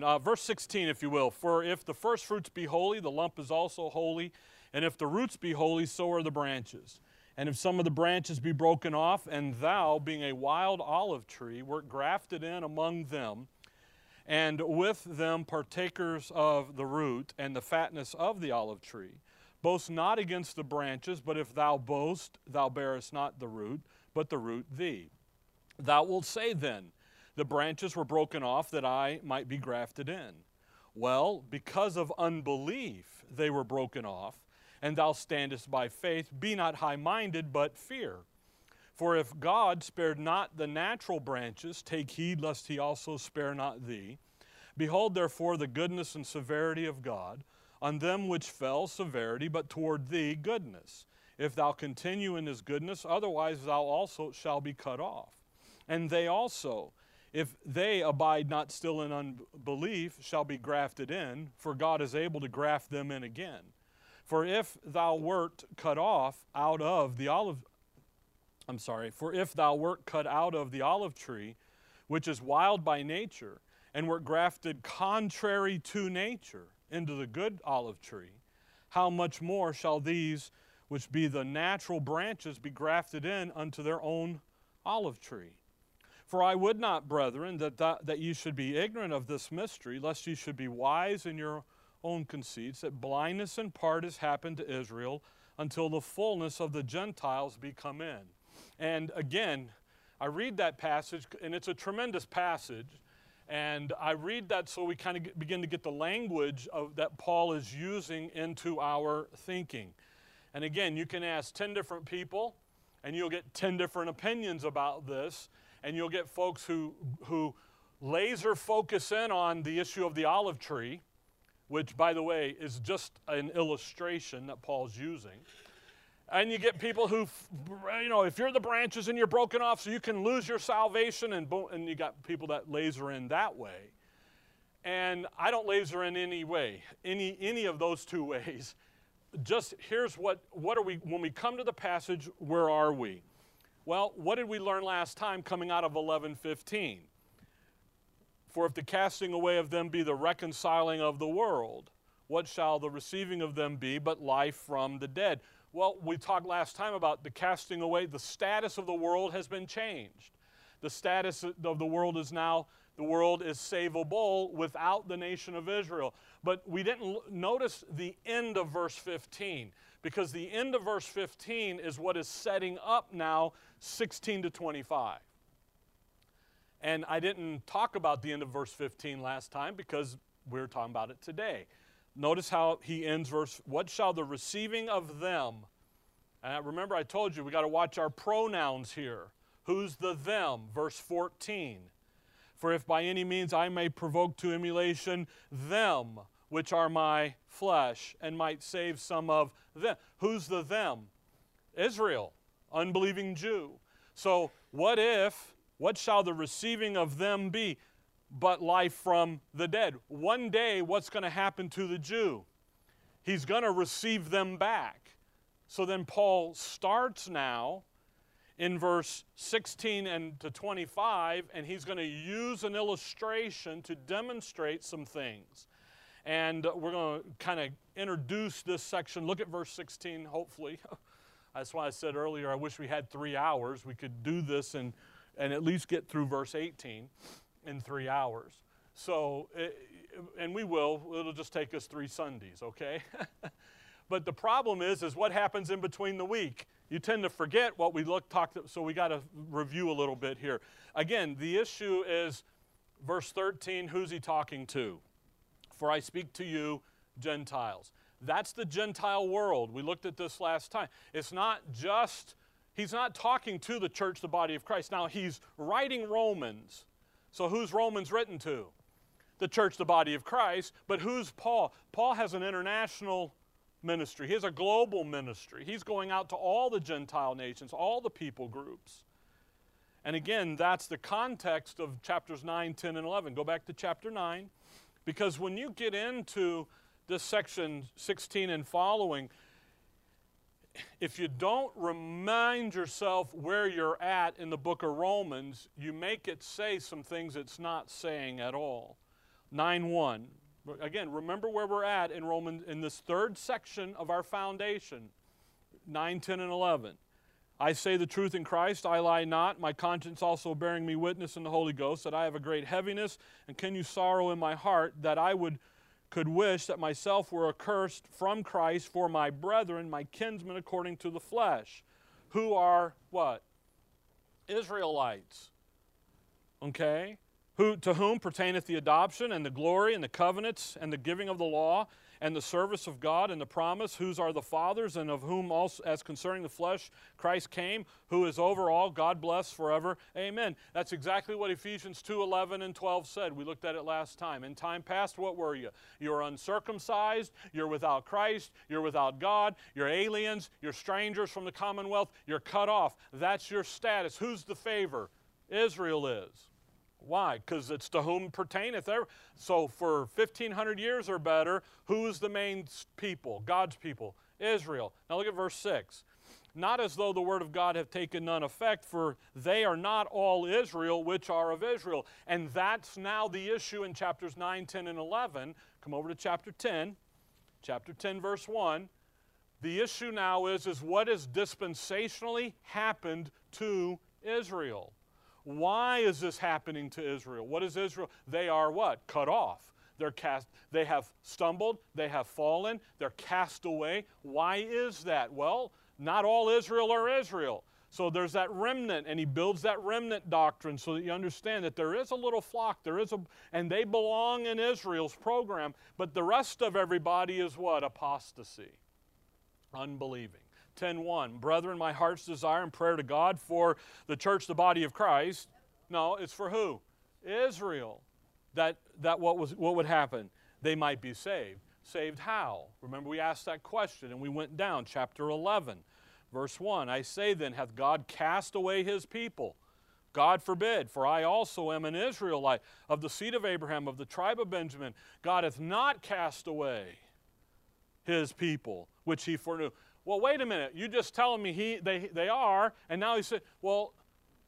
Uh, verse 16, if you will. For if the first fruits be holy, the lump is also holy. And if the roots be holy, so are the branches. And if some of the branches be broken off, and thou, being a wild olive tree, wert grafted in among them, and with them partakers of the root and the fatness of the olive tree, boast not against the branches, but if thou boast, thou bearest not the root, but the root thee. Thou wilt say then, The branches were broken off that I might be grafted in. Well, because of unbelief they were broken off, and thou standest by faith. Be not high minded, but fear. For if God spared not the natural branches, take heed lest he also spare not thee. Behold, therefore, the goodness and severity of God. On them which fell, severity, but toward thee, goodness. If thou continue in his goodness, otherwise thou also shalt be cut off. And they also, if they abide not still in unbelief, shall be grafted in, for God is able to graft them in again. For if thou wert cut off out of the olive, I'm sorry, for if thou wert cut out of the olive tree, which is wild by nature, and wert grafted contrary to nature into the good olive tree, how much more shall these, which be the natural branches, be grafted in unto their own olive tree? For I would not, brethren, that, that, that you should be ignorant of this mystery, lest you should be wise in your own conceits, that blindness in part has happened to Israel until the fullness of the Gentiles be come in. And again, I read that passage, and it's a tremendous passage. And I read that so we kind of begin to get the language of, that Paul is using into our thinking. And again, you can ask 10 different people, and you'll get 10 different opinions about this and you'll get folks who, who laser focus in on the issue of the olive tree, which, by the way, is just an illustration that Paul's using. And you get people who, you know, if you're the branches and you're broken off so you can lose your salvation, and, boom, and you got people that laser in that way. And I don't laser in any way, any, any of those two ways. Just here's what, what are we, when we come to the passage, where are we? Well, what did we learn last time coming out of 11:15? For if the casting away of them be the reconciling of the world, what shall the receiving of them be but life from the dead? Well, we talked last time about the casting away. The status of the world has been changed. The status of the world is now the world is savable without the nation of Israel. But we didn't notice the end of verse 15 because the end of verse 15 is what is setting up now 16 to 25. And I didn't talk about the end of verse 15 last time because we are talking about it today. Notice how he ends verse, what shall the receiving of them? And remember, I told you we got to watch our pronouns here. Who's the them? Verse 14. For if by any means I may provoke to emulation them, which are my flesh, and might save some of them. Who's the them? Israel, unbelieving Jew. So, what if, what shall the receiving of them be but life from the dead? One day, what's going to happen to the Jew? He's going to receive them back. So then Paul starts now in verse 16 and to 25, and he's going to use an illustration to demonstrate some things. And we're going to kind of introduce this section. Look at verse 16, hopefully. That's why I said earlier, I wish we had three hours. We could do this and, and at least get through verse 18 in three hours. So, eh, and we will. It'll just take us three Sundays, okay? but the problem is, is what happens in between the week. You tend to forget what we look talked. So we got to review a little bit here. Again, the issue is verse 13. Who's he talking to? For I speak to you, Gentiles. That's the Gentile world. We looked at this last time. It's not just, he's not talking to the church, the body of Christ. Now, he's writing Romans. So, who's Romans written to? The church, the body of Christ. But who's Paul? Paul has an international ministry, he has a global ministry. He's going out to all the Gentile nations, all the people groups. And again, that's the context of chapters 9, 10, and 11. Go back to chapter 9. Because when you get into this section 16 and following, if you don't remind yourself where you're at in the book of Romans, you make it say some things it's not saying at all. 9 1. Again, remember where we're at in Romans in this third section of our foundation 9, 10, and 11. I say the truth in Christ, I lie not, my conscience also bearing me witness in the Holy Ghost, that I have a great heaviness and can you sorrow in my heart, that I would could wish that myself were accursed from Christ for my brethren, my kinsmen according to the flesh, who are what? Israelites. Okay? Who, to whom pertaineth the adoption and the glory and the covenants and the giving of the law and the service of God and the promise, whose are the fathers, and of whom also, as concerning the flesh, Christ came, who is over all, God bless forever. Amen. That's exactly what Ephesians 2 11 and 12 said. We looked at it last time. In time past, what were you? You're uncircumcised, you're without Christ, you're without God, you're aliens, you're strangers from the commonwealth, you're cut off. That's your status. Who's the favor? Israel is. Why? Because it's to whom pertaineth. So for 1,500 years or better, who's the main people? God's people. Israel. Now look at verse 6. Not as though the word of God have taken none effect, for they are not all Israel which are of Israel. And that's now the issue in chapters 9, 10, and 11. Come over to chapter 10. Chapter 10, verse 1. The issue now is, is what has dispensationally happened to Israel. Why is this happening to Israel? What is Israel? They are what? Cut off. They're cast, they have stumbled, they have fallen, they're cast away. Why is that? Well, not all Israel are Israel. So there's that remnant, and he builds that remnant doctrine so that you understand that there is a little flock, there is a, and they belong in Israel's program, but the rest of everybody is what? Apostasy, unbelieving. 10:1. Brethren, my heart's desire and prayer to God for the church, the body of Christ. No, it's for who? Israel. That that what was what would happen? They might be saved. Saved how? Remember we asked that question and we went down chapter 11 verse 1. I say then hath God cast away his people? God forbid, for I also am an Israelite of the seed of Abraham, of the tribe of Benjamin. God hath not cast away his people, which he foreknew. Well, wait a minute. You just telling me he, they, they are, and now he said, well,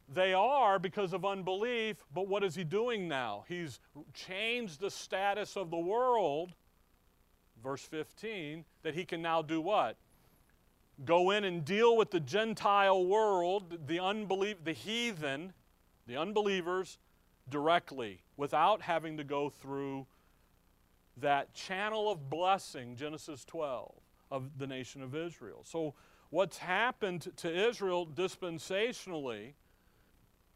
they are because of unbelief, but what is he doing now? He's changed the status of the world, verse 15, that he can now do what? Go in and deal with the Gentile world, the unbelief, the heathen, the unbelievers, directly, without having to go through that channel of blessing, Genesis 12 of the nation of Israel. So, what's happened to Israel dispensationally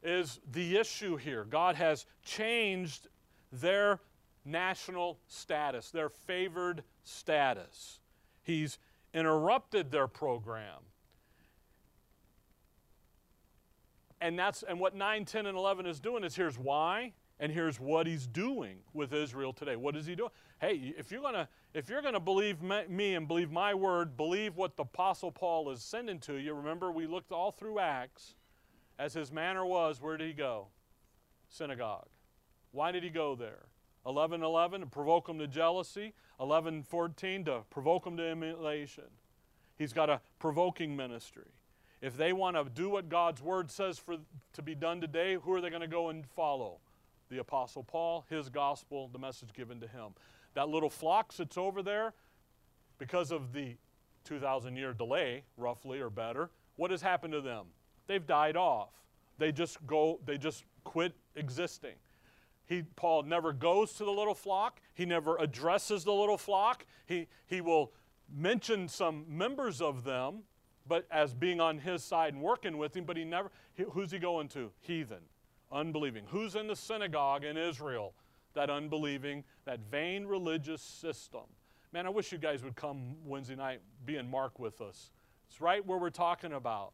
is the issue here. God has changed their national status, their favored status. He's interrupted their program. And that's and what 9, 10, and 11 is doing is here's why, and here's what he's doing with Israel today. What is he doing? Hey, if you're gonna if you're going to believe me and believe my word, believe what the Apostle Paul is sending to you. Remember, we looked all through Acts. As his manner was, where did he go? Synagogue. Why did he go there? 11:11 to provoke them to jealousy. 11:14 to provoke them to emulation. He's got a provoking ministry. If they want to do what God's word says for to be done today, who are they going to go and follow? The Apostle Paul, his gospel, the message given to him. That little flock sits over there because of the 2,000 year delay, roughly or better. What has happened to them? They've died off. They just go, they just quit existing. He, Paul never goes to the little flock. He never addresses the little flock. He, he will mention some members of them, but as being on his side and working with him, but he never, he, who's he going to? Heathen, unbelieving. Who's in the synagogue in Israel? That unbelieving, that vain religious system. Man, I wish you guys would come Wednesday night, be in Mark with us. It's right where we're talking about.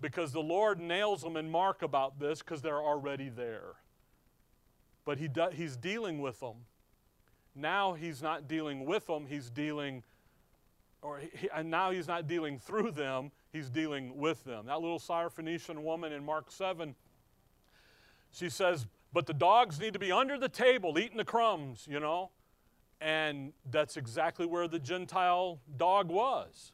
Because the Lord nails them in Mark about this because they're already there. But he do, he's dealing with them. Now he's not dealing with them, he's dealing, or he, and now he's not dealing through them, he's dealing with them. That little Syrophoenician woman in Mark 7, she says, but the dogs need to be under the table eating the crumbs, you know? And that's exactly where the Gentile dog was.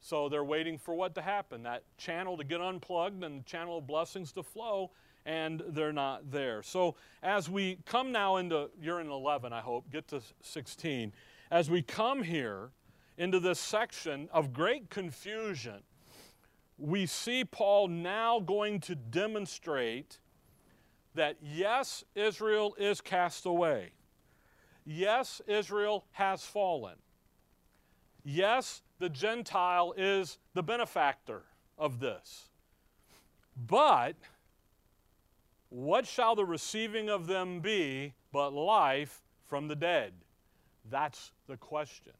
So they're waiting for what to happen that channel to get unplugged and the channel of blessings to flow. and they're not there. So as we come now into, you're in 11, I hope, get to 16. As we come here into this section of great confusion, we see Paul now going to demonstrate that yes, Israel is cast away. Yes, Israel has fallen. Yes, the Gentile is the benefactor of this. But what shall the receiving of them be but life from the dead? That's the question.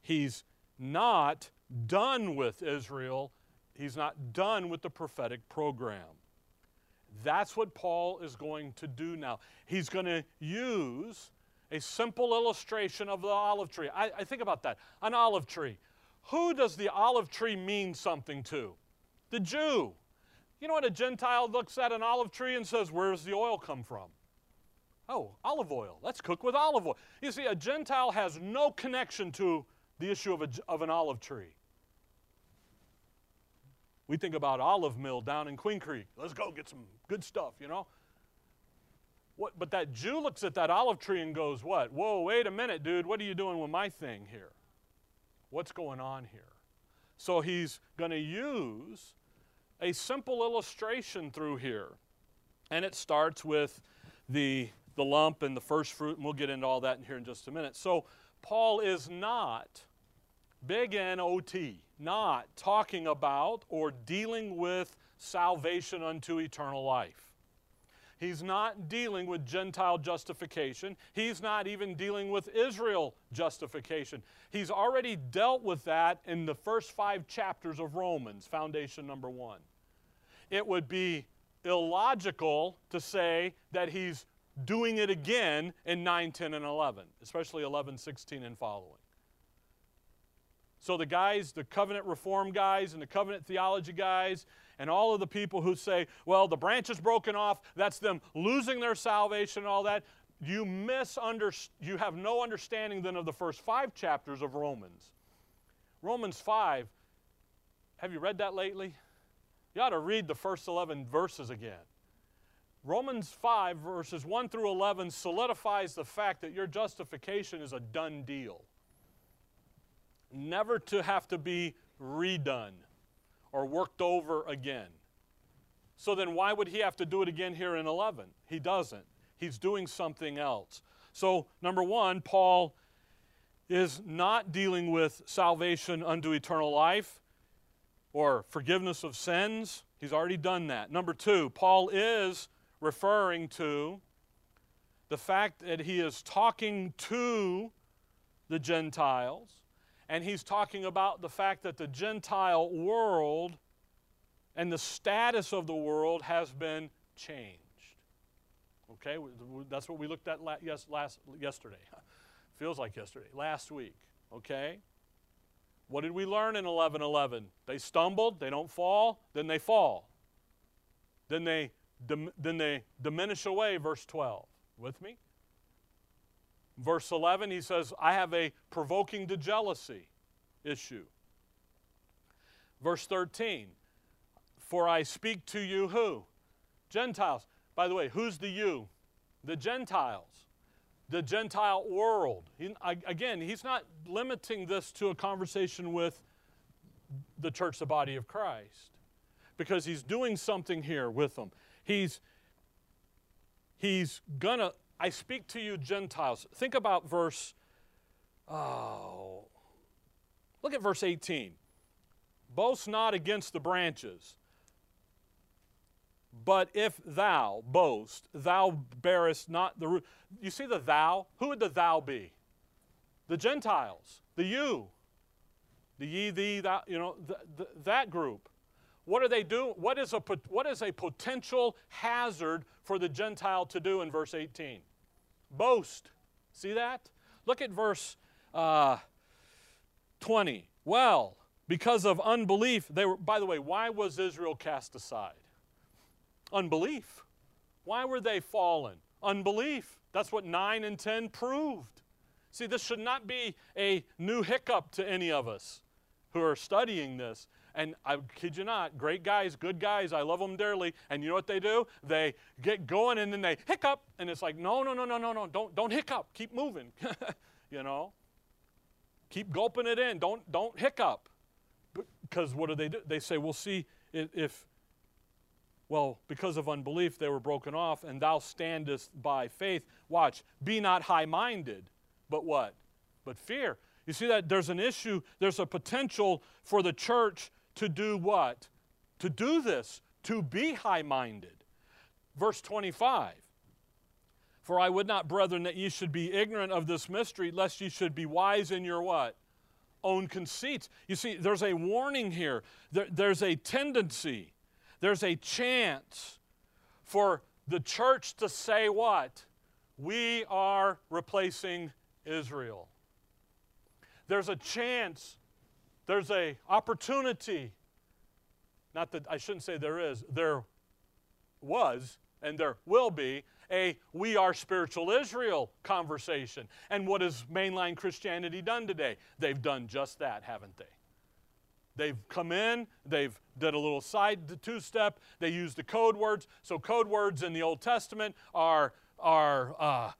He's not done with Israel, he's not done with the prophetic program. That's what Paul is going to do now. He's going to use a simple illustration of the olive tree. I, I, think about that. An olive tree. Who does the olive tree mean something to? The Jew. You know what a Gentile looks at an olive tree and says, Where does the oil come from? Oh, olive oil. Let's cook with olive oil. You see, a Gentile has no connection to the issue of, a, of an olive tree. We think about olive mill down in Queen Creek. Let's go get some good stuff, you know? What, but that Jew looks at that olive tree and goes, What? Whoa, wait a minute, dude. What are you doing with my thing here? What's going on here? So he's going to use a simple illustration through here. And it starts with the, the lump and the first fruit, and we'll get into all that in here in just a minute. So Paul is not, big N O T, not talking about or dealing with salvation unto eternal life. He's not dealing with Gentile justification. He's not even dealing with Israel justification. He's already dealt with that in the first five chapters of Romans, foundation number one it would be illogical to say that he's doing it again in 9, 10, and 11, especially 11, 16, and following. So the guys, the covenant reform guys and the covenant theology guys, and all of the people who say, well, the branch is broken off, that's them losing their salvation and all that, you misunderstand, you have no understanding then of the first five chapters of Romans. Romans 5, have you read that lately? You ought to read the first 11 verses again. Romans 5, verses 1 through 11, solidifies the fact that your justification is a done deal. Never to have to be redone or worked over again. So then, why would he have to do it again here in 11? He doesn't. He's doing something else. So, number one, Paul is not dealing with salvation unto eternal life or forgiveness of sins. He's already done that. Number two, Paul is referring to the fact that he is talking to the Gentiles, and he's talking about the fact that the Gentile world and the status of the world has been changed. Okay, that's what we looked at yes, last, yesterday. Feels like yesterday, last week. Okay? What did we learn in 11:11? They stumbled, they don't fall, then they fall. Then they then they diminish away verse 12. With me? Verse 11 he says, "I have a provoking to jealousy issue." Verse 13, "For I speak to you who? Gentiles." By the way, who's the you? The Gentiles the Gentile world. He, again, he's not limiting this to a conversation with the church, the body of Christ, because he's doing something here with them. He's, he's gonna, I speak to you, Gentiles. Think about verse, oh, look at verse 18. Boast not against the branches. But if thou boast, thou bearest not the root. You see the thou? Who would the thou be? The Gentiles, the you, the ye, thee, that, you know, the, the, that group. What are they doing? What is, a, what is a potential hazard for the Gentile to do in verse 18? Boast. See that? Look at verse uh, 20. Well, because of unbelief, they were, by the way, why was Israel cast aside? Unbelief. Why were they fallen? Unbelief. That's what 9 and 10 proved. See, this should not be a new hiccup to any of us who are studying this. And I kid you not, great guys, good guys, I love them dearly. And you know what they do? They get going and then they hiccup. And it's like, no, no, no, no, no, no, don't, don't hiccup. Keep moving. you know? Keep gulping it in. Don't, don't hiccup. Because what do they do? They say, well, see, if, well, because of unbelief they were broken off, and thou standest by faith. Watch, be not high minded, but what? But fear. You see that there's an issue, there's a potential for the church to do what? To do this, to be high minded. Verse 25 For I would not, brethren, that ye should be ignorant of this mystery, lest ye should be wise in your what? Own conceits. You see, there's a warning here, there, there's a tendency, there's a chance for the church to say what? We are replacing Israel. There's a chance there's a opportunity. Not that I shouldn't say there is, there was and there will be a we are spiritual Israel conversation. And what has mainline Christianity done today? They've done just that, haven't they? They've come in, they've did a little side two step, they use the code words. So code words in the Old Testament are are uh,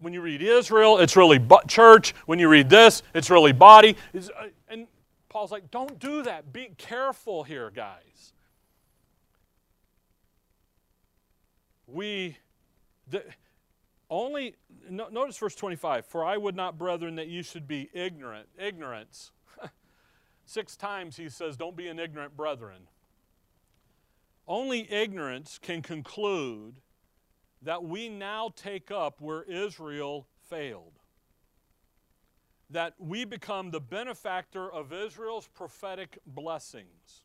when you read Israel, it's really church. When you read this, it's really body. It's, uh, and Paul's like, don't do that. Be careful here, guys. We, the, only, no, notice verse 25, for I would not, brethren, that you should be ignorant. Ignorance. Six times he says, don't be an ignorant brethren. Only ignorance can conclude that we now take up where Israel failed that we become the benefactor of Israel's prophetic blessings.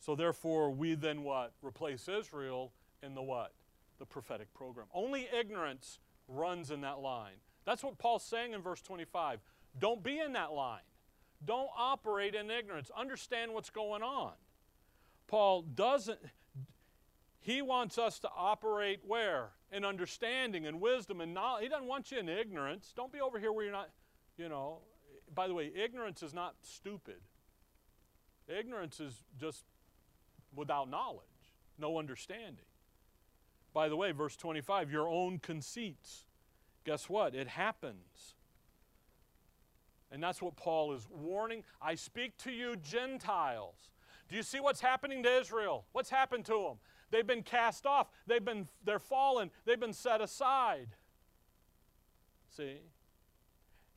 So therefore, we then what? Replace Israel in the what? The prophetic program. Only ignorance runs in that line. That's what Paul's saying in verse 25. Don't be in that line. Don't operate in ignorance. Understand what's going on. Paul doesn't, he wants us to operate where? In understanding and wisdom and knowledge. He doesn't want you in ignorance. Don't be over here where you're not. You know, by the way, ignorance is not stupid. Ignorance is just without knowledge, no understanding. By the way, verse 25, your own conceits. Guess what? It happens. And that's what Paul is warning. I speak to you, Gentiles. Do you see what's happening to Israel? What's happened to them? They've been cast off. They've been they're fallen. They've been set aside. See?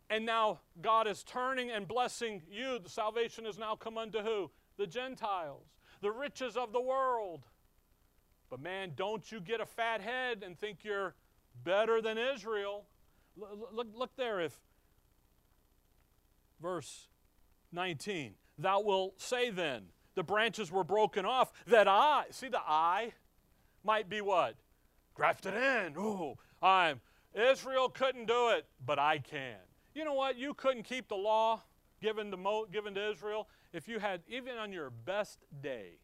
And now God is turning and blessing you. The salvation has now come unto who? The Gentiles, the riches of the world. But man, don't you get a fat head and think you're better than Israel. Look, look there if verse 19. Thou wilt say then, the branches were broken off, that I, see the I, might be what? Grafted in. Oh, I'm Israel couldn't do it, but I can. You know what? You couldn't keep the law given to, Mo, given to Israel if you had, even on your best day,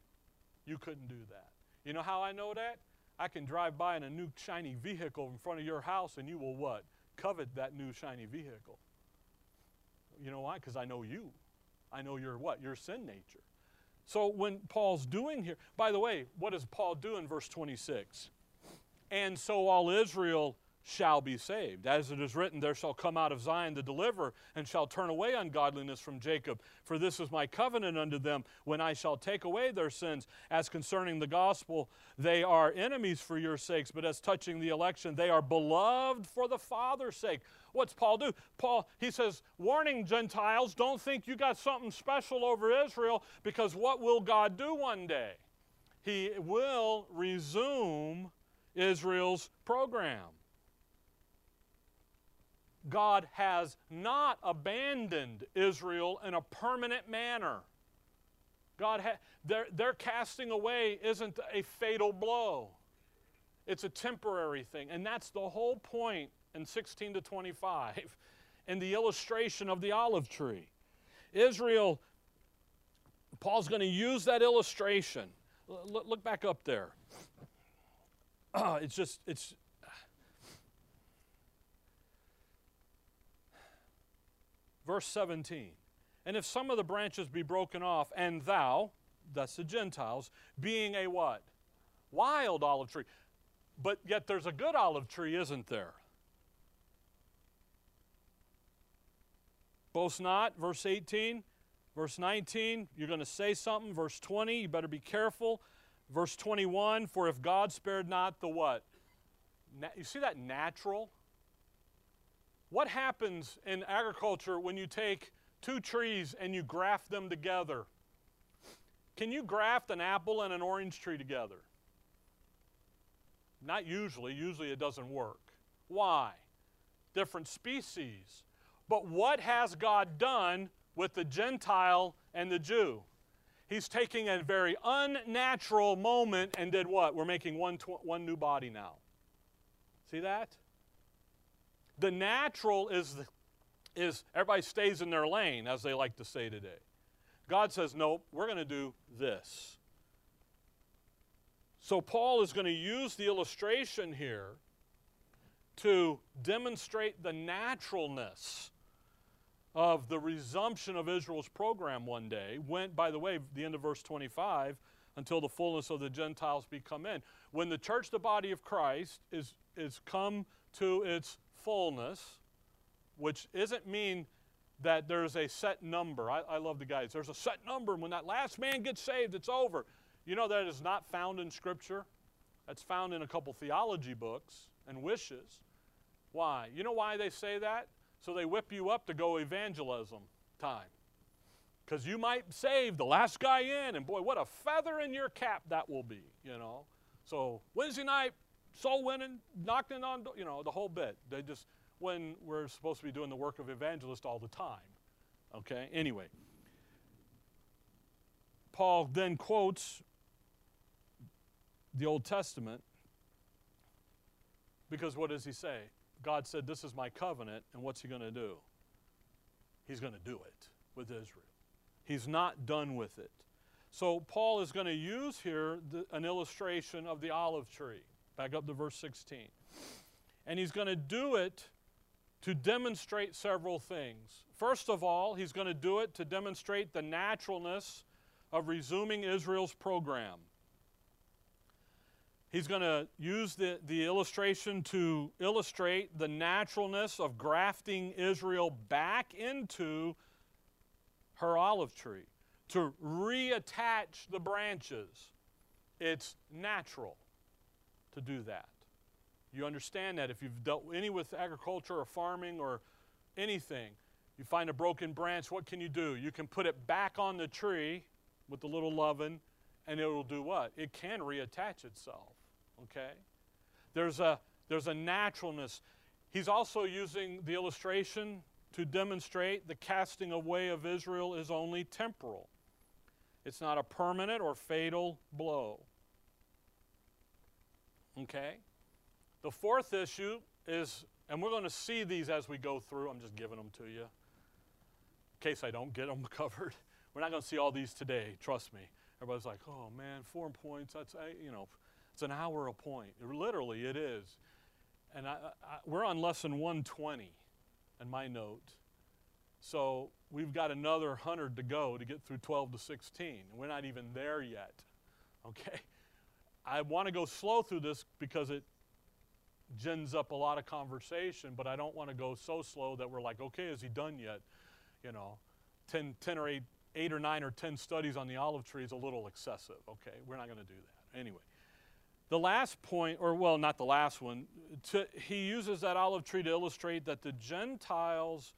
you couldn't do that. You know how I know that? I can drive by in a new shiny vehicle in front of your house and you will what? Covet that new shiny vehicle. You know why? Because I know you. I know your what? Your sin nature. So when Paul's doing here, by the way, what does Paul do in verse 26? And so all Israel shall be saved. As it is written, There shall come out of Zion the deliverer, and shall turn away ungodliness from Jacob. For this is my covenant unto them, when I shall take away their sins. As concerning the gospel, they are enemies for your sakes, but as touching the election, they are beloved for the Father's sake. What's Paul do? Paul, he says, warning Gentiles, don't think you got something special over Israel, because what will God do one day? He will resume Israel's program. God has not abandoned Israel in a permanent manner. God, ha- their, their casting away isn't a fatal blow. It's a temporary thing. And that's the whole point in 16 to 25 in the illustration of the olive tree. Israel, Paul's going to use that illustration. L- look back up there. it's just, it's, Verse 17 And if some of the branches be broken off, and thou, that's the Gentiles, being a what? Wild olive tree. But yet there's a good olive tree, isn't there? Boast not, verse 18. Verse 19, you're going to say something. Verse 20, you better be careful. Verse 21, for if God spared not the what? Na- you see that natural? What happens in agriculture when you take two trees and you graft them together? Can you graft an apple and an orange tree together? Not usually. Usually it doesn't work. Why? Different species. But what has God done with the Gentile and the Jew? He's taking a very unnatural moment and did what? We're making one, one new body now. See that? The natural is, is everybody stays in their lane, as they like to say today. God says, nope, we're going to do this. So Paul is going to use the illustration here to demonstrate the naturalness of the resumption of Israel's program one day went, by the way, the end of verse 25, until the fullness of the Gentiles be come in. When the church, the body of Christ, is, is come to its fullness, which isn't mean that there's a set number. I, I love the guys. There's a set number, and when that last man gets saved, it's over. You know that is not found in Scripture. That's found in a couple theology books and wishes. Why? You know why they say that? So they whip you up to go evangelism time. Because you might save the last guy in, and boy, what a feather in your cap that will be, you know. So Wednesday night, soul winning, knocking on, you know, the whole bit. They just, when we're supposed to be doing the work of evangelist all the time. Okay, anyway. Paul then quotes the Old Testament because what does he say? God said, This is my covenant, and what's he going to do? He's going to do it with Israel. He's not done with it. So, Paul is going to use here the, an illustration of the olive tree. Back up to verse 16. And he's going to do it to demonstrate several things. First of all, he's going to do it to demonstrate the naturalness of resuming Israel's program. He's going to use the, the illustration to illustrate the naturalness of grafting Israel back into her olive tree, to reattach the branches. It's natural to do that. You understand that if you've dealt any with agriculture or farming or anything, you find a broken branch, what can you do? You can put it back on the tree with the little lovin', and it will do what? It can reattach itself. Okay? There's a, there's a naturalness. He's also using the illustration to demonstrate the casting away of Israel is only temporal. It's not a permanent or fatal blow. Okay? The fourth issue is, and we're going to see these as we go through. I'm just giving them to you in case I don't get them covered. We're not going to see all these today, trust me. Everybody's like, oh man, four points, that's, you know, it's an hour a point. Literally, it is. And I, I, we're on lesson 120 in my note. So we've got another 100 to go to get through 12 to 16. We're not even there yet. Okay? I want to go slow through this because it gins up a lot of conversation, but I don't want to go so slow that we're like, okay, is he done yet? You know, 10, 10 or 8, 8 or 9 or 10 studies on the olive tree is a little excessive. Okay, we're not going to do that. Anyway, the last point, or well, not the last one, to, he uses that olive tree to illustrate that the Gentiles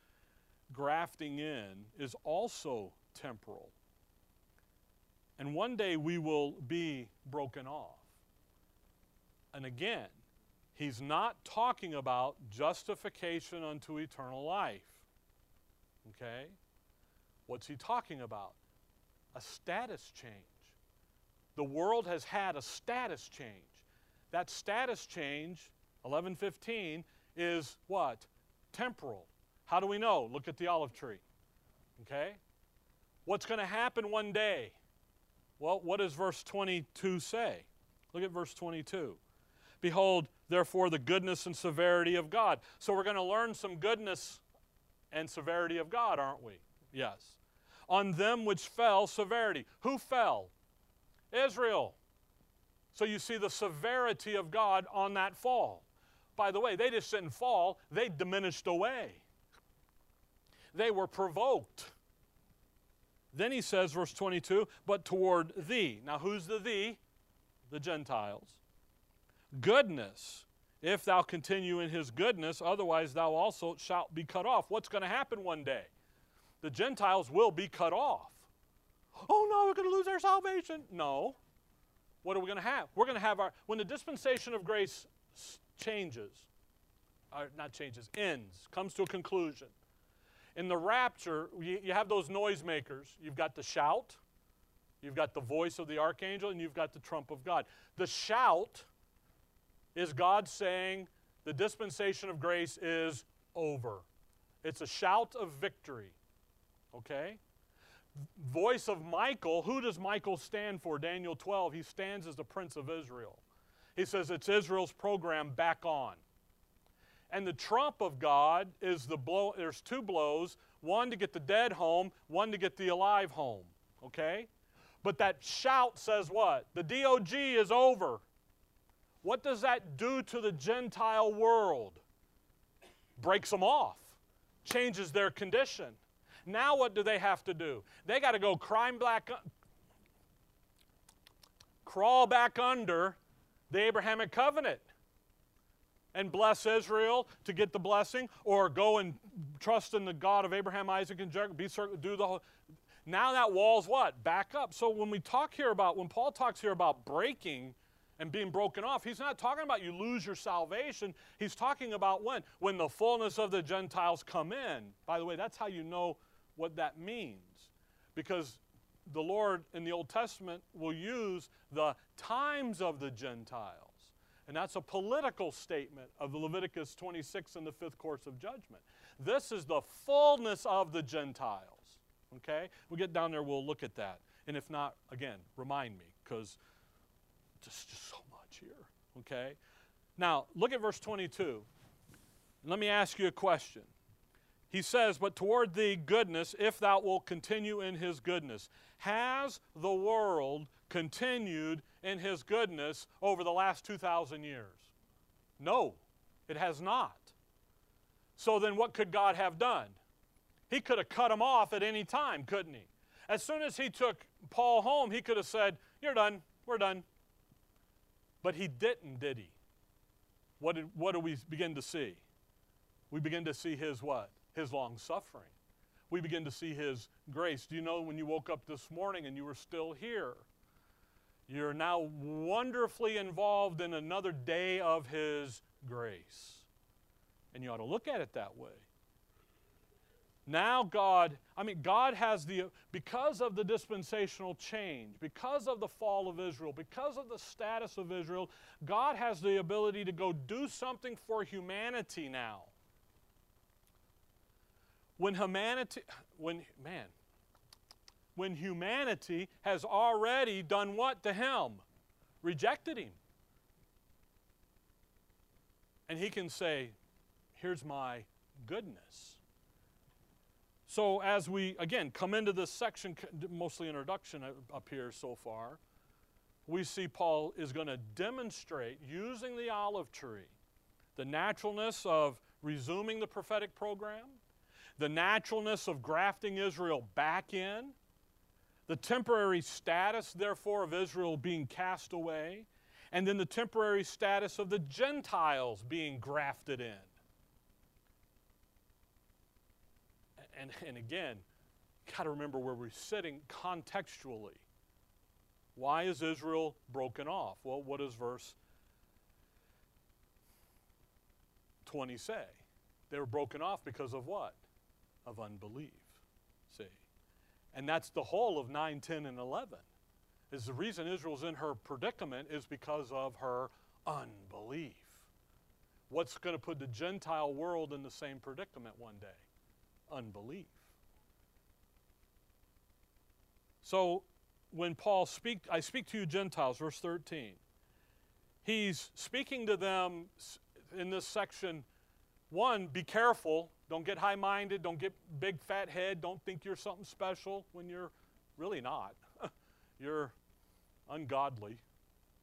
grafting in is also temporal. And one day we will be broken off. And again, he's not talking about justification unto eternal life. Okay? What's he talking about? A status change. The world has had a status change. That status change, 1115, is what? Temporal. How do we know? Look at the olive tree. Okay? What's going to happen one day? Well, what does verse 22 say? Look at verse 22. Behold, therefore, the goodness and severity of God. So we're going to learn some goodness and severity of God, aren't we? Yes. on them which fell severity. Who fell? Israel. So you see the severity of God on that fall. By the way, they just didn't fall, they diminished away. They were provoked. Then he says, verse 22, but toward thee. Now, who's the thee? The Gentiles. Goodness, if thou continue in his goodness, otherwise thou also shalt be cut off. What's going to happen one day? The Gentiles will be cut off. Oh no, we're going to lose our salvation. No. What are we going to have? We're going to have our, when the dispensation of grace changes, or not changes, ends, comes to a conclusion. In the rapture, you, you have those noisemakers. You've got the shout, you've got the voice of the archangel, and you've got the trump of God. The shout is God saying the dispensation of grace is over. It's a shout of victory. Okay? Voice of Michael, who does Michael stand for? Daniel 12, he stands as the Prince of Israel. He says it's Israel's program back on. And the trump of God is the blow, there's two blows one to get the dead home, one to get the alive home. Okay? But that shout says what? The DOG is over. What does that do to the Gentile world? Breaks them off, changes their condition. Now, what do they have to do? They got to go crime black, crawl back under the Abrahamic covenant and bless Israel to get the blessing, or go and trust in the God of Abraham, Isaac, and Jacob, be certain, do the whole. Now that wall's what? Back up. So when we talk here about, when Paul talks here about breaking and being broken off, he's not talking about you lose your salvation. He's talking about when? When the fullness of the Gentiles come in. By the way, that's how you know what that means. Because the Lord in the Old Testament will use the times of the Gentiles. And that's a political statement of Leviticus 26 and the fifth course of judgment. This is the fullness of the Gentiles. Okay? We'll get down there, we'll look at that. And if not, again, remind me, because there's just so much here. Okay? Now, look at verse 22. Let me ask you a question. He says, But toward thee goodness, if thou wilt continue in his goodness. Has the world continued in his goodness over the last 2,000 years? No, it has not. So then, what could God have done? He could have cut him off at any time, couldn't he? As soon as he took Paul home, he could have said, You're done, we're done. But he didn't, did he? What, did, what do we begin to see? We begin to see his what? His long suffering. We begin to see his grace. Do you know when you woke up this morning and you were still here? You're now wonderfully involved in another day of his grace. And you ought to look at it that way. Now, God, I mean, God has the, because of the dispensational change, because of the fall of Israel, because of the status of Israel, God has the ability to go do something for humanity now. When humanity, when, man, when humanity has already done what to him? Rejected him. And he can say, Here's my goodness. So, as we again come into this section, mostly introduction uh, up here so far, we see Paul is going to demonstrate using the olive tree the naturalness of resuming the prophetic program, the naturalness of grafting Israel back in, the temporary status, therefore, of Israel being cast away, and then the temporary status of the Gentiles being grafted in. And, and again, got to remember where we're sitting contextually. Why is Israel broken off? Well, what does verse 20 say? They were broken off because of what? Of unbelief. See? And that's the whole of 9, 10, and 11. Is the reason Israel's in her predicament is because of her unbelief. What's going to put the Gentile world in the same predicament one day? Unbelief. So when Paul speak, I speak to you Gentiles, verse 13. He's speaking to them in this section. One, be careful Don't get high minded. Don't get big fat head. Don't think you're something special when you're really not. you're ungodly.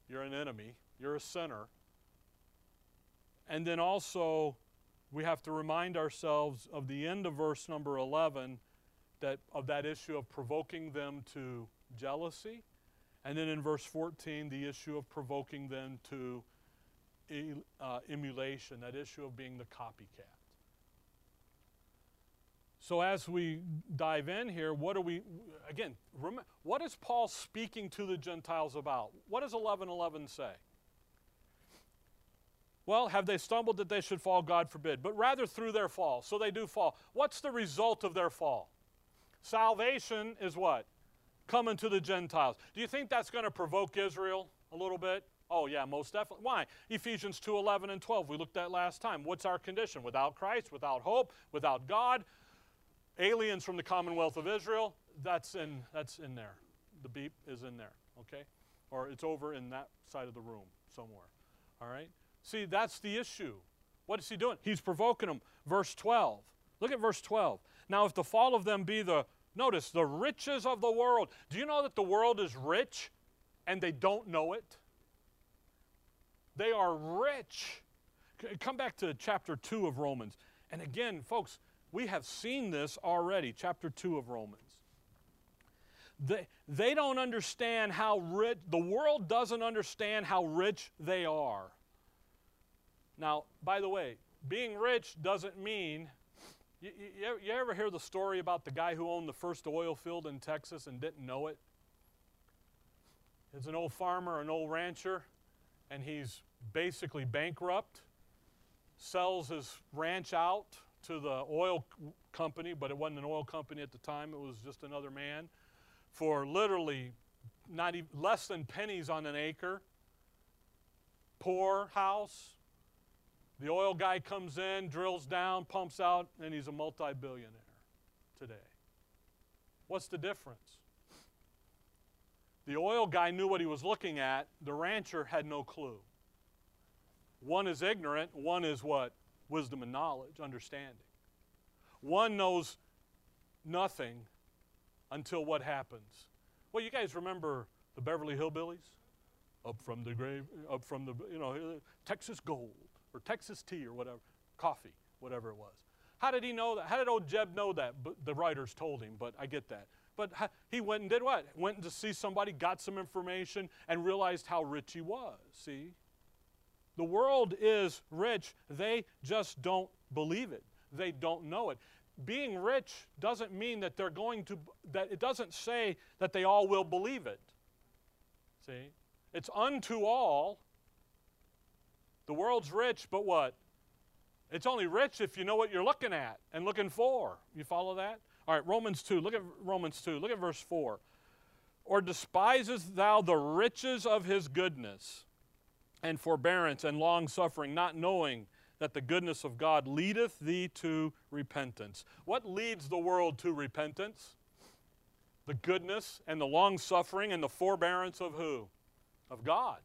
You're an enemy. You're a sinner. And then also, we have to remind ourselves of the end of verse number 11 that of that issue of provoking them to jealousy. And then in verse 14 the issue of provoking them to uh, emulation that issue of being the copycat. So as we dive in here what are we again what is paul speaking to the gentiles about? What does 1111 say well, have they stumbled that they should fall? God forbid. But rather through their fall. So they do fall. What's the result of their fall? Salvation is what? Coming to the Gentiles. Do you think that's going to provoke Israel a little bit? Oh yeah, most definitely. Why? Ephesians 2, 11 and 12. We looked at last time. What's our condition? Without Christ, without hope, without God, aliens from the commonwealth of Israel. That's in, that's in there. The beep is in there, okay? Or it's over in that side of the room somewhere, all right? See, that's the issue. What is he doing? He's provoking them. Verse 12. Look at verse 12. Now, if the fall of them be the, notice, the riches of the world. Do you know that the world is rich and they don't know it? They are rich. Come back to chapter 2 of Romans. And again, folks, we have seen this already, chapter 2 of Romans. They, they don't understand how rich, the world doesn't understand how rich they are. Now, by the way, being rich doesn't mean. You, you, you, ever hear the story about the guy who owned the first oil field in Texas and didn't know it? It's an old farmer, an old rancher, and he's basically bankrupt, sells his ranch out to the oil company, but it wasn't an oil company at the time, it was just another man, for literally not even, less than pennies on an acre. Poor house, the oil guy comes in, drills down, pumps out, and he's a multi billionaire today. What's the difference? The oil guy knew what he was looking at, the rancher had no clue. One is ignorant, one is what? Wisdom and knowledge, understanding. One knows nothing until what happens. Well, you guys remember the Beverly Hillbillies? Up from the grave, up from the, you know, Texas gold or Texas tea or whatever, coffee, whatever it was. How did he know that? How did old Jed know that? The writers told him, but I get that. But he went and did what? Went to see somebody, got some information, and realized how rich he was. See? The world is rich. They just don't believe it. They don't know it. Being rich doesn't mean that they're going to, that it doesn't say that they all will believe it. See? It's unto all, the world's rich, but what? It's only rich if you know what you're looking at and looking for. You follow that? All right, Romans 2. Look at Romans 2. Look at verse 4. Or despisest thou the riches of his goodness and forbearance and long suffering, not knowing that the goodness of God leadeth thee to repentance? What leads the world to repentance? The goodness and the long suffering and the forbearance of who? Of God.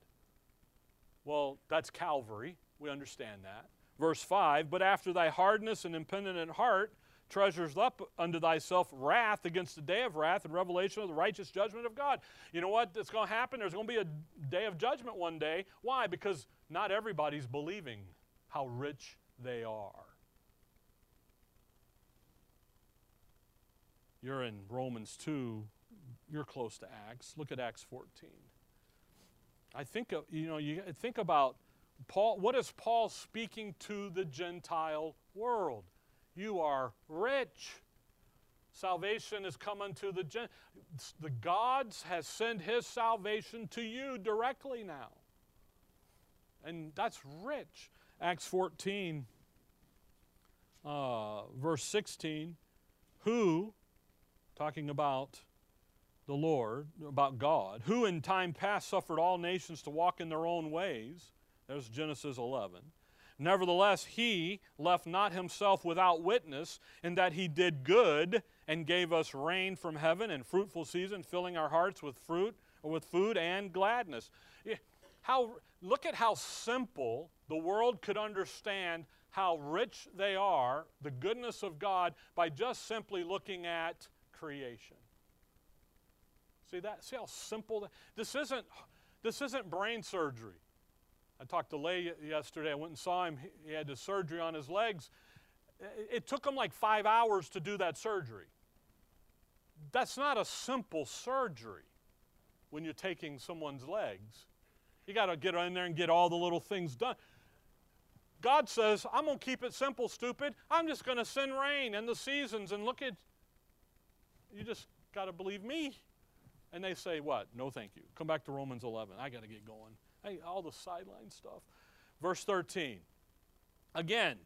Well, that's Calvary. We understand that. Verse 5 But after thy hardness and impenitent heart treasures up unto thyself wrath against the day of wrath and revelation of the righteous judgment of God. You know what? It's going to happen. There's going to be a day of judgment one day. Why? Because not everybody's believing how rich they are. You're in Romans 2. You're close to Acts. Look at Acts 14. I think, you know, you think about Paul, what is Paul speaking to the Gentile world? You are rich. Salvation is coming to the Gent. The gods has sent his salvation to you directly now. And that's rich. Acts 14, uh, verse 16, who, talking about the Lord, about God, who in time past suffered all nations to walk in their own ways. There's Genesis 11. Nevertheless, he left not himself without witness in that he did good and gave us rain from heaven and fruitful season, filling our hearts with fruit, with food and gladness. How, look at how simple the world could understand how rich they are, the goodness of God, by just simply looking at creation. See that? See how simple that, this isn't this isn't brain surgery. I talked to Lay yesterday. I went and saw him. He had the surgery on his legs. It took him like five hours to do that surgery. That's not a simple surgery when you're taking someone's legs. You got to get in there and get all the little things done. God says, I'm going to keep it simple, stupid. I'm just going to send rain and the seasons and look at. You just got to believe me. And they say, What? No, thank you. Come back to Romans 11. I got to get going. Hey, all the sideline stuff. Verse 13. Again,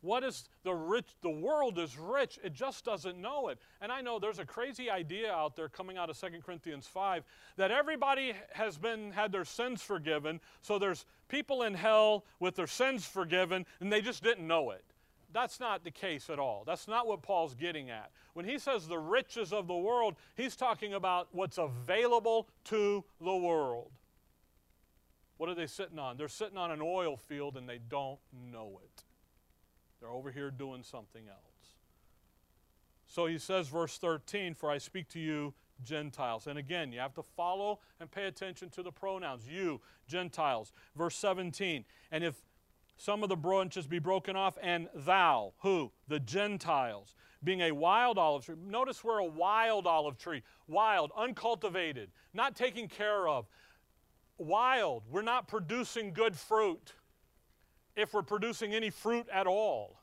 what is the rich? The world is rich. It just doesn't know it. And I know there's a crazy idea out there coming out of 2 Corinthians 5 that everybody has been had their sins forgiven. So there's people in hell with their sins forgiven, and they just didn't know it. That's not the case at all. That's not what Paul's getting at. When he says the riches of the world, he's talking about what's available to the world. What are they sitting on? They're sitting on an oil field and they don't know it. They're over here doing something else. So he says, verse 13, For I speak to you, Gentiles. And again, you have to follow and pay attention to the pronouns. You, Gentiles. Verse 17, And if some of the branches be broken off, and thou, who? The Gentiles, being a wild olive tree. Notice we're a wild olive tree. Wild, uncultivated, not taken care of. Wild, we're not producing good fruit if we're producing any fruit at all.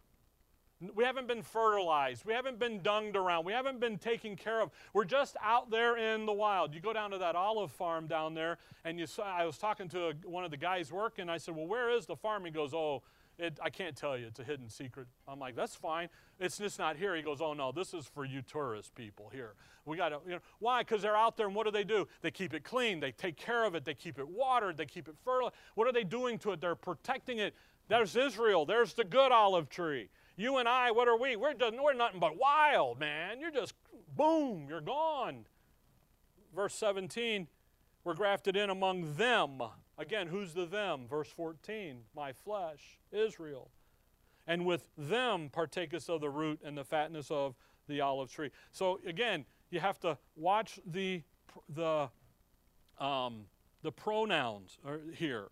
We haven't been fertilized. We haven't been dunged around. We haven't been taken care of. We're just out there in the wild. You go down to that olive farm down there, and you saw, I was talking to a, one of the guys working. I said, Well, where is the farm? He goes, Oh, it, I can't tell you. It's a hidden secret. I'm like, That's fine. It's just not here. He goes, Oh, no, this is for you tourist people here. We got to, you know, why? Because they're out there, and what do they do? They keep it clean. They take care of it. They keep it watered. They keep it fertile. What are they doing to it? They're protecting it. There's Israel. There's the good olive tree. You and I, what are we? We're, just, we're nothing but wild, man. You're just, boom, you're gone. Verse 17, we're grafted in among them. Again, who's the them? Verse 14, my flesh, Israel. And with them partakest of the root and the fatness of the olive tree. So again, you have to watch the, the, um, the pronouns here.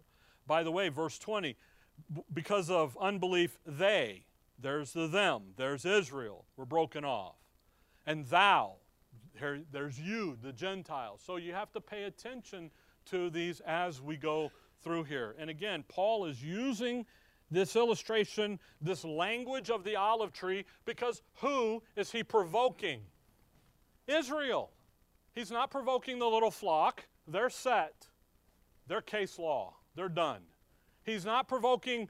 By the way, verse 20, because of unbelief, they, there's the them, there's Israel, We're broken off. And thou, there, there's you, the Gentiles. So you have to pay attention to these as we go through here. And again, Paul is using this illustration, this language of the olive tree, because who is he provoking? Israel. He's not provoking the little flock. They're set. They're case law. They're done. He's not provoking,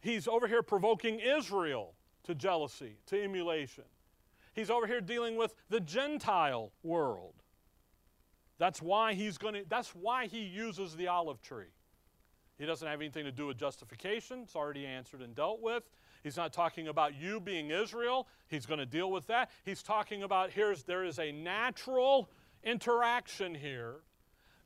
he's over here provoking Israel to jealousy, to emulation. He's over here dealing with the Gentile world. That's why he's going to that's why he uses the olive tree. He doesn't have anything to do with justification. It's already answered and dealt with. He's not talking about you being Israel. He's going to deal with that. He's talking about here's there is a natural interaction here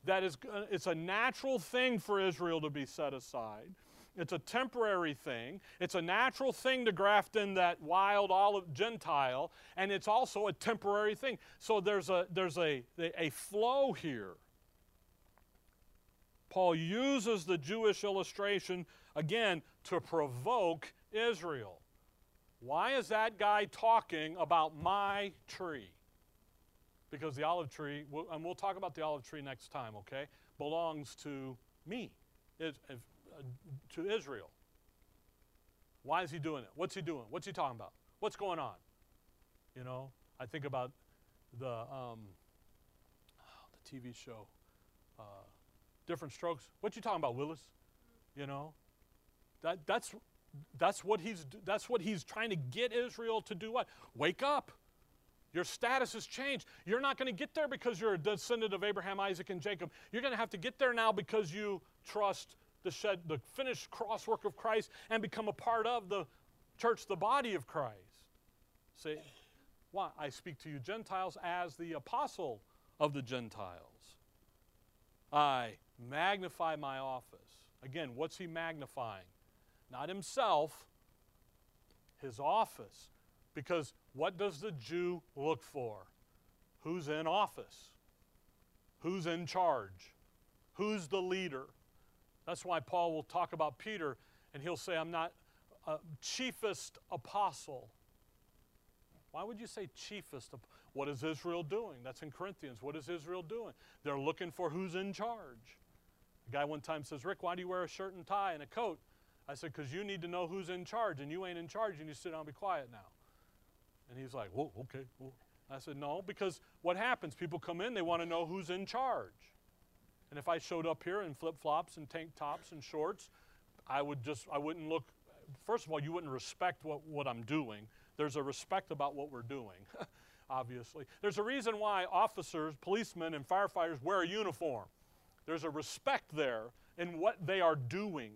that is it's a natural thing for Israel to be set aside. It's a temporary thing. It's a natural thing to graft in that wild olive Gentile, and it's also a temporary thing. So there's a there's a a flow here. Paul uses the Jewish illustration again to provoke Israel. Why is that guy talking about my tree? because the olive tree, and we'll talk about the olive tree next time, okay, belongs to me, it, to Israel. Why is he doing it? What's he doing? What's he talking about? What's going on? You know, I think about the, um, the TV show, uh, Diff'rent Strokes. What you talking about, Willis? You know, that, that's, that's, what he's, that's what he's trying to get Israel to do what? Wake up. Your status has changed. You're not going to get there because you're a descendant of Abraham, Isaac, and Jacob. You're going to have to get there now because you trust the, shed, the finished cross work of Christ and become a part of the church, the body of Christ. See, why? I speak to you Gentiles as the apostle of the Gentiles. I magnify my office. Again, what's he magnifying? Not himself, his office. Because what does the Jew look for? Who's in office? Who's in charge? Who's the leader? That's why Paul will talk about Peter and he'll say, I'm not a chiefest apostle. Why would you say chiefest? What is Israel doing? That's in Corinthians. What is Israel doing? They're looking for who's in charge. A guy one time says, Rick, why do you wear a shirt and tie and a coat? I said, because you need to know who's in charge, and you ain't in charge, and you sit down and be quiet now. And he's like, whoa, okay. Whoa. I said, no, because what happens? People come in, they want to know who's in charge. And if I showed up here in flip flops and tank tops and shorts, I would just, I wouldn't look, first of all, you wouldn't respect what, what I'm doing. There's a respect about what we're doing, obviously. There's a reason why officers, policemen, and firefighters wear a uniform. There's a respect there in what they are doing.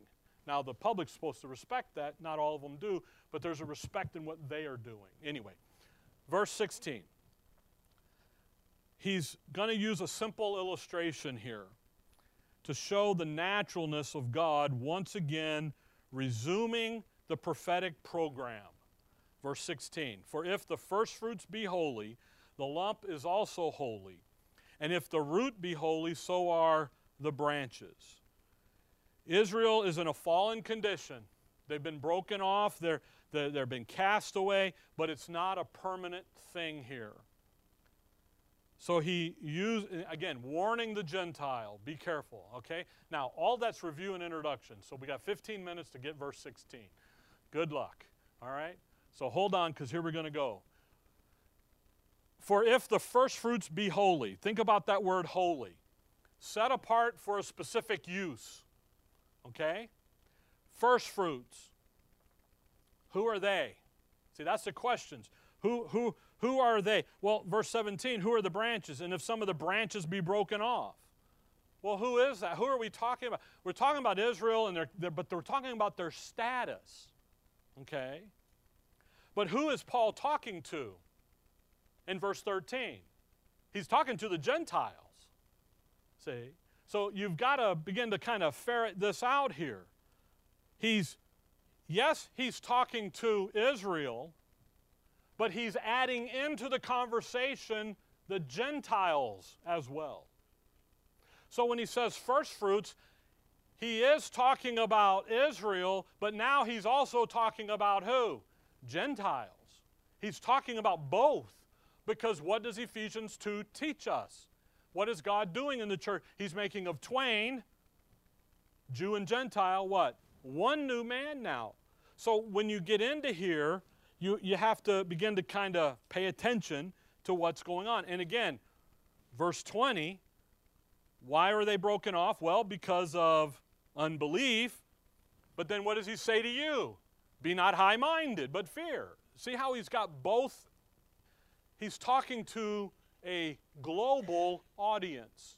Now, the public's supposed to respect that. Not all of them do, but there's a respect in what they are doing. Anyway, verse 16. He's going to use a simple illustration here to show the naturalness of God once again resuming the prophetic program. Verse 16 For if the firstfruits be holy, the lump is also holy. And if the root be holy, so are the branches. Israel is in a fallen condition. They've been broken off, they're, they're, they've been cast away, but it's not a permanent thing here. So he used, eh, again, warning the Gentile, be careful, okay? Now, all that's review and introduction. So we got 15 minutes to get verse 16. Good luck, all right? So hold on, because here we're going to go. For if the first fruits be holy, think about that word holy, set apart for a specific use, okay? First fruits, who are they? See, that's the questions. Who, who, who are they? Well, verse 17, who are the branches? And if some of the branches be broken off? Well, who is that? Who are we talking about? We're talking about Israel, and they're, but we're talking about their status. Okay? But who is Paul talking to in verse 13? He's talking to the Gentiles. See? So you've got to begin to kind of ferret this out here. He's, yes, he's talking to Israel, but he's adding into the conversation the Gentiles as well. So when he says first fruits, he is talking about Israel, but now he's also talking about who? Gentiles. He's talking about both because what does Ephesians 2 teach us? What is God doing in the church? He's making of twain, Jew and Gentile, what? One new man now. So when you get into here, you, you have to begin to kind of pay attention to what's going on. And again, verse 20, why are they broken off? Well, because of unbelief. But then what does he say to you? Be not high minded, but fear. See how he's got both? He's talking to a global audience.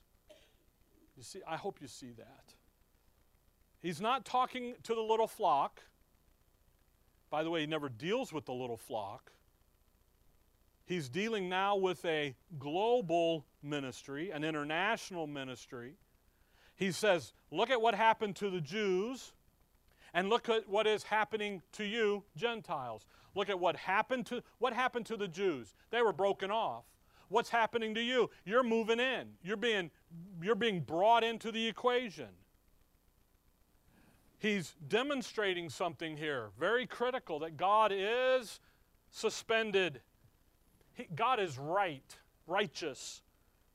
You see, I hope you see that. He's not talking to the little flock. By the way, he never deals with the little flock. He's dealing now with a global ministry, an international ministry. He says, Look at what happened to the Jews, and look at what is happening to you, Gentiles. Look at what happened to what happened to the Jews. They were broken off. What's happening to you? You're moving in. You're being, you're being brought into the equation he's demonstrating something here, very critical, that God is suspended. He, God is right, righteous,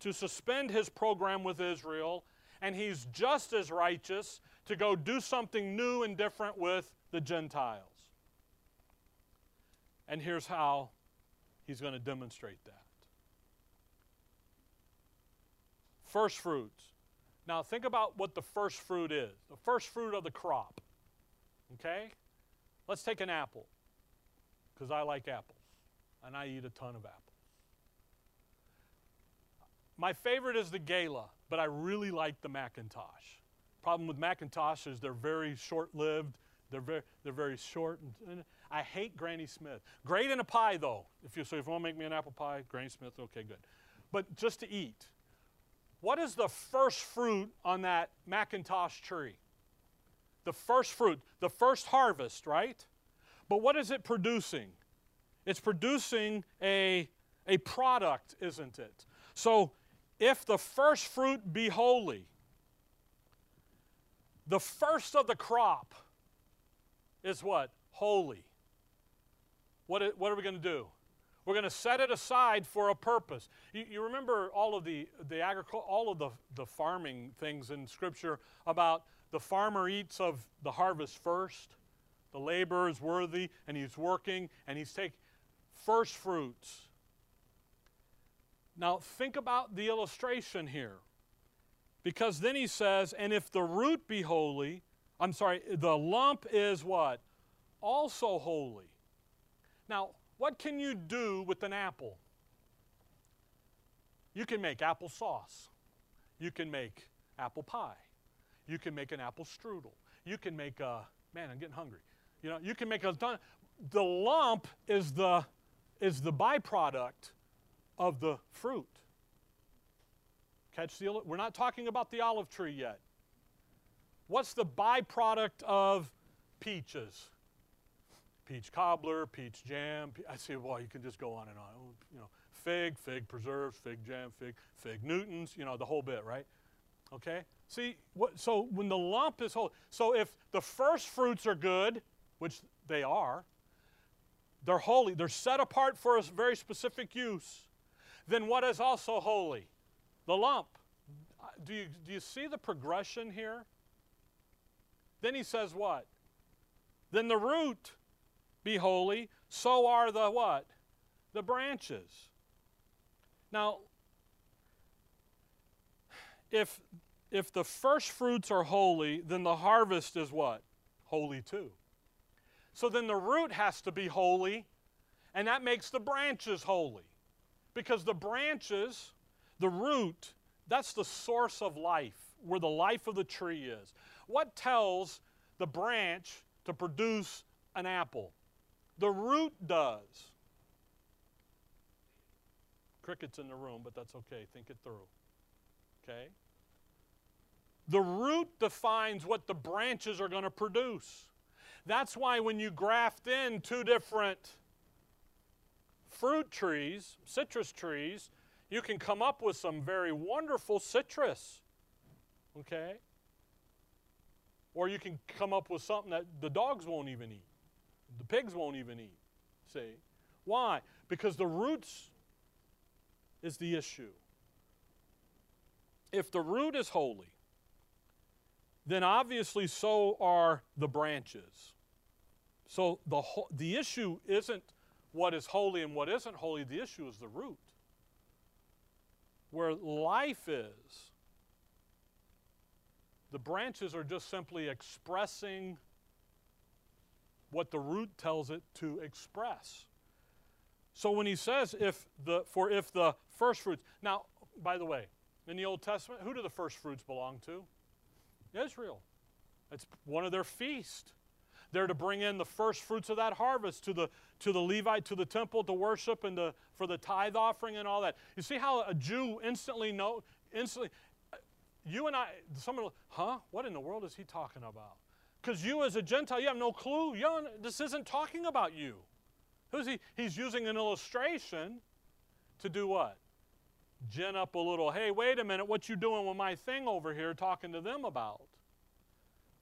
to suspend his program with Israel, and he's just as righteous to go do something new and different with the Gentiles. And here's how he's going to demonstrate that. First fruits. Now, think about what the first fruit is the first fruit of the crop. Okay? Let's take an apple, because I like apples, and I eat a ton of apples. My favorite is the Gala, but I really like the McIntosh. Problem with McIntosh is they're very short lived, they're very, they're very short. And, I hate Granny Smith. Great in a pie, though. If you, so if you want to make me an apple pie, Granny Smith, okay, good. But just to eat. What is the first fruit on that McIntosh tree? The first fruit, the first harvest, right? But what is it producing? It's producing a, a product, isn't it? So if the first fruit be holy, the first of the crop is what? Holy. What, what are we going to do? We're going to set it aside for a purpose. You, you remember all of the, the agricul- all of the, the farming things in Scripture about the farmer eats of the harvest first. The laborer is worthy, and he's working, and he's taking first fruits. Now, think about the illustration here. Because then he says, and if the root be holy, I'm sorry, the lump is what? Also holy. Now, what can you do with an apple? You can make apple sauce. You can make apple pie. You can make an apple strudel. You can make a, man, I'm getting hungry. You know, you can make a ton. The lump is the, is the byproduct of the fruit. Catch the, we're not talking about the olive tree yet. What's the byproduct of peaches? Peach cobbler, peach jam. I say, well, you can just go on and on. You know, fig, fig preserves, fig jam, fig, fig Newtons, you know, the whole bit, right? Okay? See, what, so when the lump is whole, so if the first fruits are good, which they are, they're holy, they're set apart for a very specific use, then what is also holy? the lump. Uh, do you, do you see the progression here? Then he says what? Then the root be holy, so are the what? The branches. Now, if, if the first fruits are holy, then the harvest is what? Holy too. So then the root has to be holy, and that makes the branches holy. Because the branches the root, that's the source of life, where the life of the tree is. What tells the branch to produce an apple? The root does. Crickets in the room, but that's okay. Think it through. Okay? The root defines what the branches are going to produce. That's why when you graft in two different fruit trees, citrus trees, you can come up with some very wonderful citrus. Okay? Or you can come up with something that the dogs won't even eat, the pigs won't even eat. See? Why? Because the roots is the issue. If the root is holy, then obviously so are the branches. So the, the issue isn't what is holy and what isn't holy, the issue is the root where life is. The branches are just simply expressing what the root tells it to express. So when he says if the for if the first fruits now by the way in the Old Testament who do the first fruits belong to? Israel. It's one of their feasts. They're to bring in the first fruits of that harvest to the, to the Levite, to the temple to worship and to, for the tithe offering and all that. You see how a Jew instantly know, instantly, you and I, someone, huh? What in the world is he talking about? Because you as a Gentile, you have no clue. You this isn't talking about you. Who's he? He's using an illustration to do what? Gin up a little, hey, wait a minute, what you doing with my thing over here talking to them about?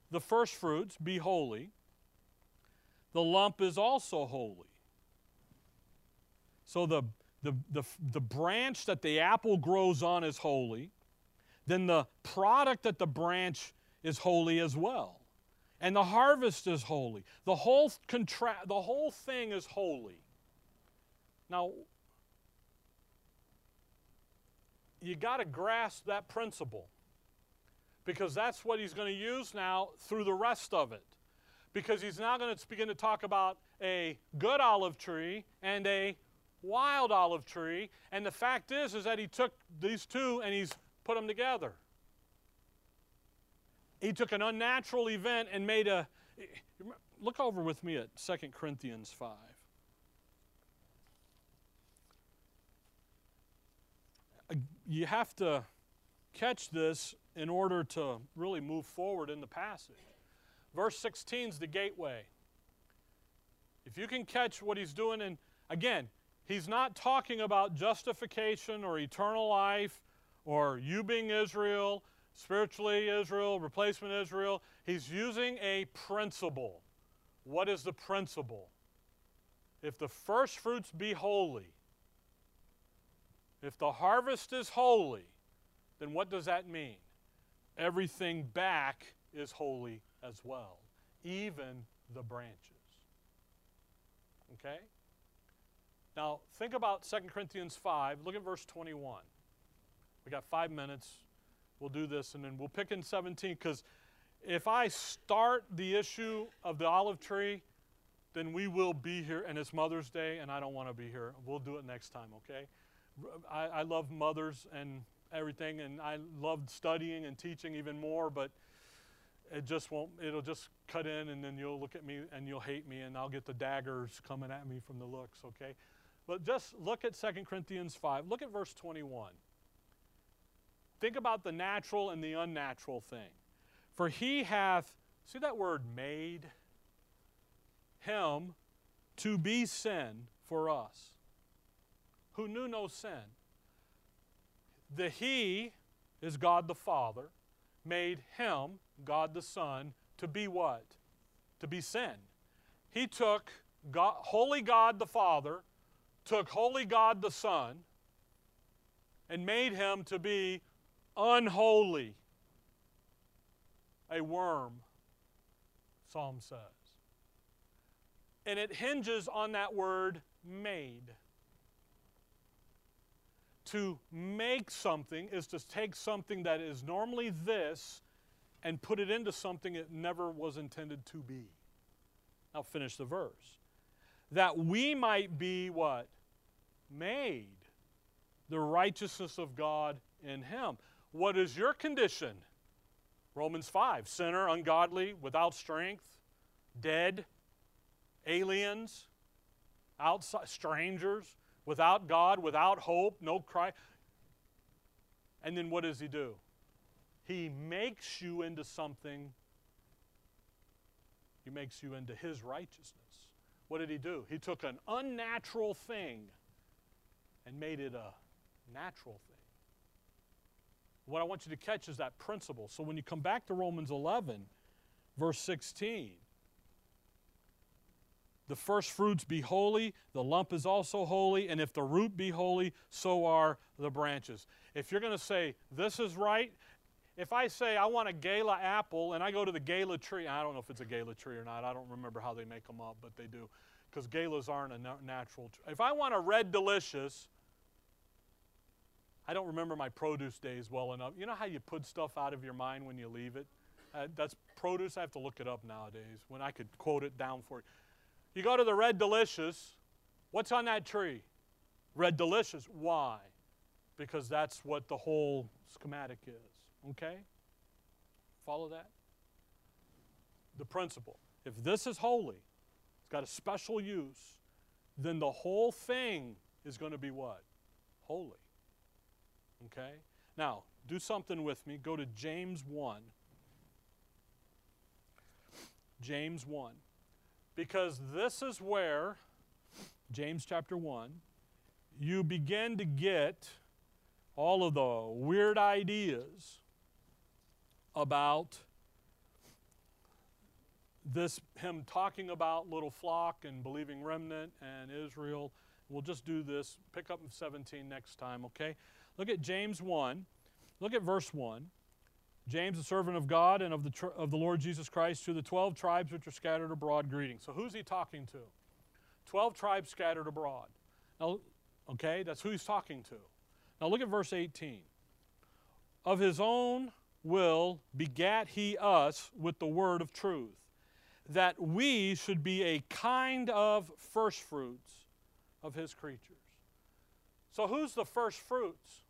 The first fruits, be holy the lump is also holy. So the, the, the, the branch that the apple grows on is holy. Then the product that the branch is holy as well. And the harvest is holy. The whole, contra- the whole thing is holy. Now, you got to grasp that principle because that's what he's going to use now through the rest of it because he's now going to begin to talk about a good olive tree and a wild olive tree. And the fact is, is that he took these two and he's put them together. He took an unnatural event and made a. Look over with me at 2 Corinthians 5. You have to catch this in order to really move forward in the passage. Verse 16 is the gateway. If you can catch what he's doing, and again, he's not talking about justification or eternal life or you being Israel, spiritually Israel, replacement Israel. He's using a principle. What is the principle? If the first fruits be holy, if the harvest is holy, then what does that mean? Everything back is holy as well, even the branches. Okay? Now, think about 2 Corinthians 5. Look at verse 21. We got five minutes. We'll do this, and then we'll pick in 17 because if I start the issue of the olive tree, then we will be here, and it's Mother's Day, and I don't want to be here. We'll do it next time, okay? I, I love mothers and everything, and I love studying and teaching even more, but it just won't, it'll just cut in, and then you'll look at me and you'll hate me, and I'll get the daggers coming at me from the looks, okay? But just look at 2 Corinthians 5. Look at verse 21. Think about the natural and the unnatural thing. For he hath, see that word made? Him to be sin for us, who knew no sin. The He is God the Father, made Him, God the Son, to be what? To be sin. He took God, Holy God the Father, took Holy God the Son, and made Him to be unholy, a worm, Psalm says. And it hinges on that word made. To make something is to take something that is normally this and put it into something it never was intended to be. I'll finish the verse. That we might be what? Made the righteousness of God in Him. What is your condition? Romans 5 sinner, ungodly, without strength, dead, aliens, outside, strangers, without God, without hope, no Christ. And then what does he do? He makes you into something. He makes you into his righteousness. What did he do? He took an unnatural thing and made it a natural thing. What I want you to catch is that principle. So when you come back to Romans 11, verse 16, the first fruits be holy, the lump is also holy, and if the root be holy, so are the branches. If you're going to say, this is right, if I say I want a gala apple and I go to the gala tree, I don't know if it's a gala tree or not, I don't remember how they make them up, but they do, because galas aren't a natural tree. If I want a red delicious, I don't remember my produce days well enough. You know how you put stuff out of your mind when you leave it? Uh, that's produce. I have to look it up nowadays when I could quote it down for you. You go to the Red Delicious. What's on that tree? Red Delicious. Why? Because that's what the whole schematic is. Okay? Follow that? The principle. If this is holy, it's got a special use, then the whole thing is going to be what? Holy. Okay? Now, do something with me. Go to James 1. James 1. Because this is where, James chapter 1, you begin to get all of the weird ideas about this him talking about little flock and believing remnant and Israel. We'll just do this. Pick up 17 next time, okay? Look at James 1. Look at verse 1. James, a servant of God and of the, of the Lord Jesus Christ, to the 12 tribes which are scattered abroad, greeting. So who's he talking to? 12 tribes scattered abroad. Now, okay, that's who he's talking to. Now look at verse 18. Of his own will begat he us with the word of truth, that we should be a kind of firstfruits of his creatures. So who's the firstfruits? fruits?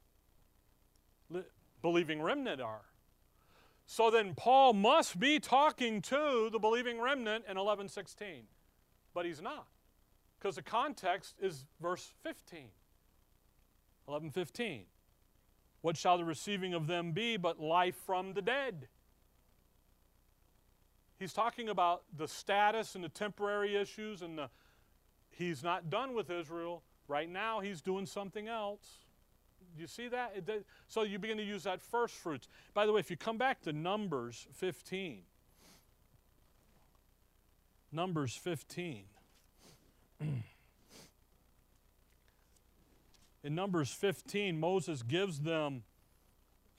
Believing remnant are. So then Paul must be talking to the believing remnant in 11:16. But he's not. Because the context is verse 15. 11:15. What shall the receiving of them be but life from the dead? He's talking about the status and the temporary issues and the he's not done with Israel. Right now, he's doing something else. You see that? Does- so you begin to use that first fruits. By the way, if you come back to Numbers 15, Numbers 15. In Numbers 15, Moses gives them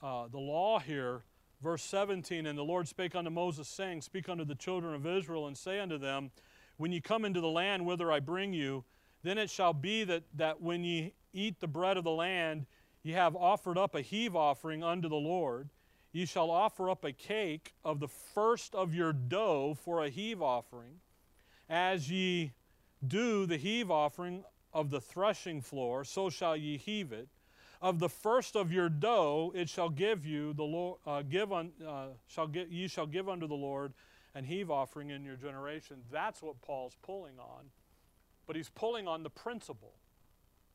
uh, the law here. Verse 17 And the Lord spake unto Moses, saying, Speak unto the children of Israel, and say unto them, When ye come into the land whither I bring you, then it shall be that, that when ye eat the bread of the land, ye have offered up a heave offering unto the Lord. Ye shall offer up a cake of the first of your dough for a heave offering, as ye do the heave offering of the threshing floor, so shall ye heave it. Of the first of your dough, it shall give you the Lord. Uh, give un, uh, shall get ye shall give unto the Lord an heave offering in your generation. That's what Paul's pulling on, but he's pulling on the principle.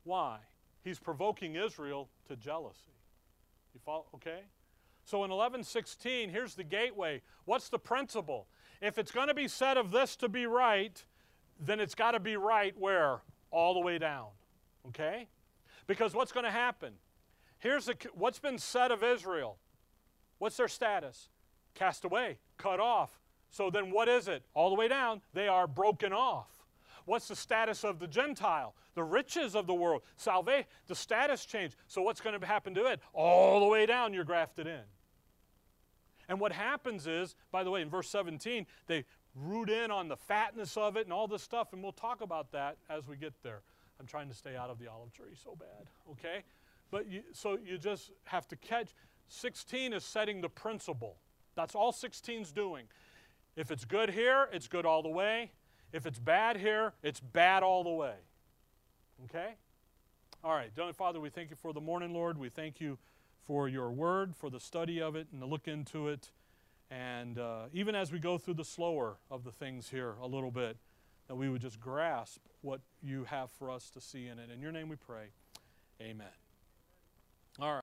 Why? He's provoking Israel to jealousy. You follow? Okay. So in 11:16, here's the gateway. What's the principle? If it's going to be said of this to be right, then it's got to be right where? All the way down. Okay? Because what's going to happen? Here's the, what's been said of Israel. What's their status? Cast away, cut off. So then what is it? All the way down, they are broken off. What's the status of the Gentile? The riches of the world. Salvation, the status change. So what's going to happen to it? All the way down, you're grafted in. And what happens is, by the way, in verse 17, they root in on the fatness of it and all this stuff, and we'll talk about that as we get there. I'm trying to stay out of the olive tree so bad, okay? But you, so you just have to catch. 16 is setting the principle. That's all 16's doing. If it's good here, it's good all the way. If it's bad here, it's bad all the way. Okay? All right. Father, we thank you for the morning, Lord. We thank you for your word, for the study of it, and the look into it. And uh, even as we go through the slower of the things here a little bit, that we would just grasp what you have for us to see in it. In your name we pray. Amen. All right.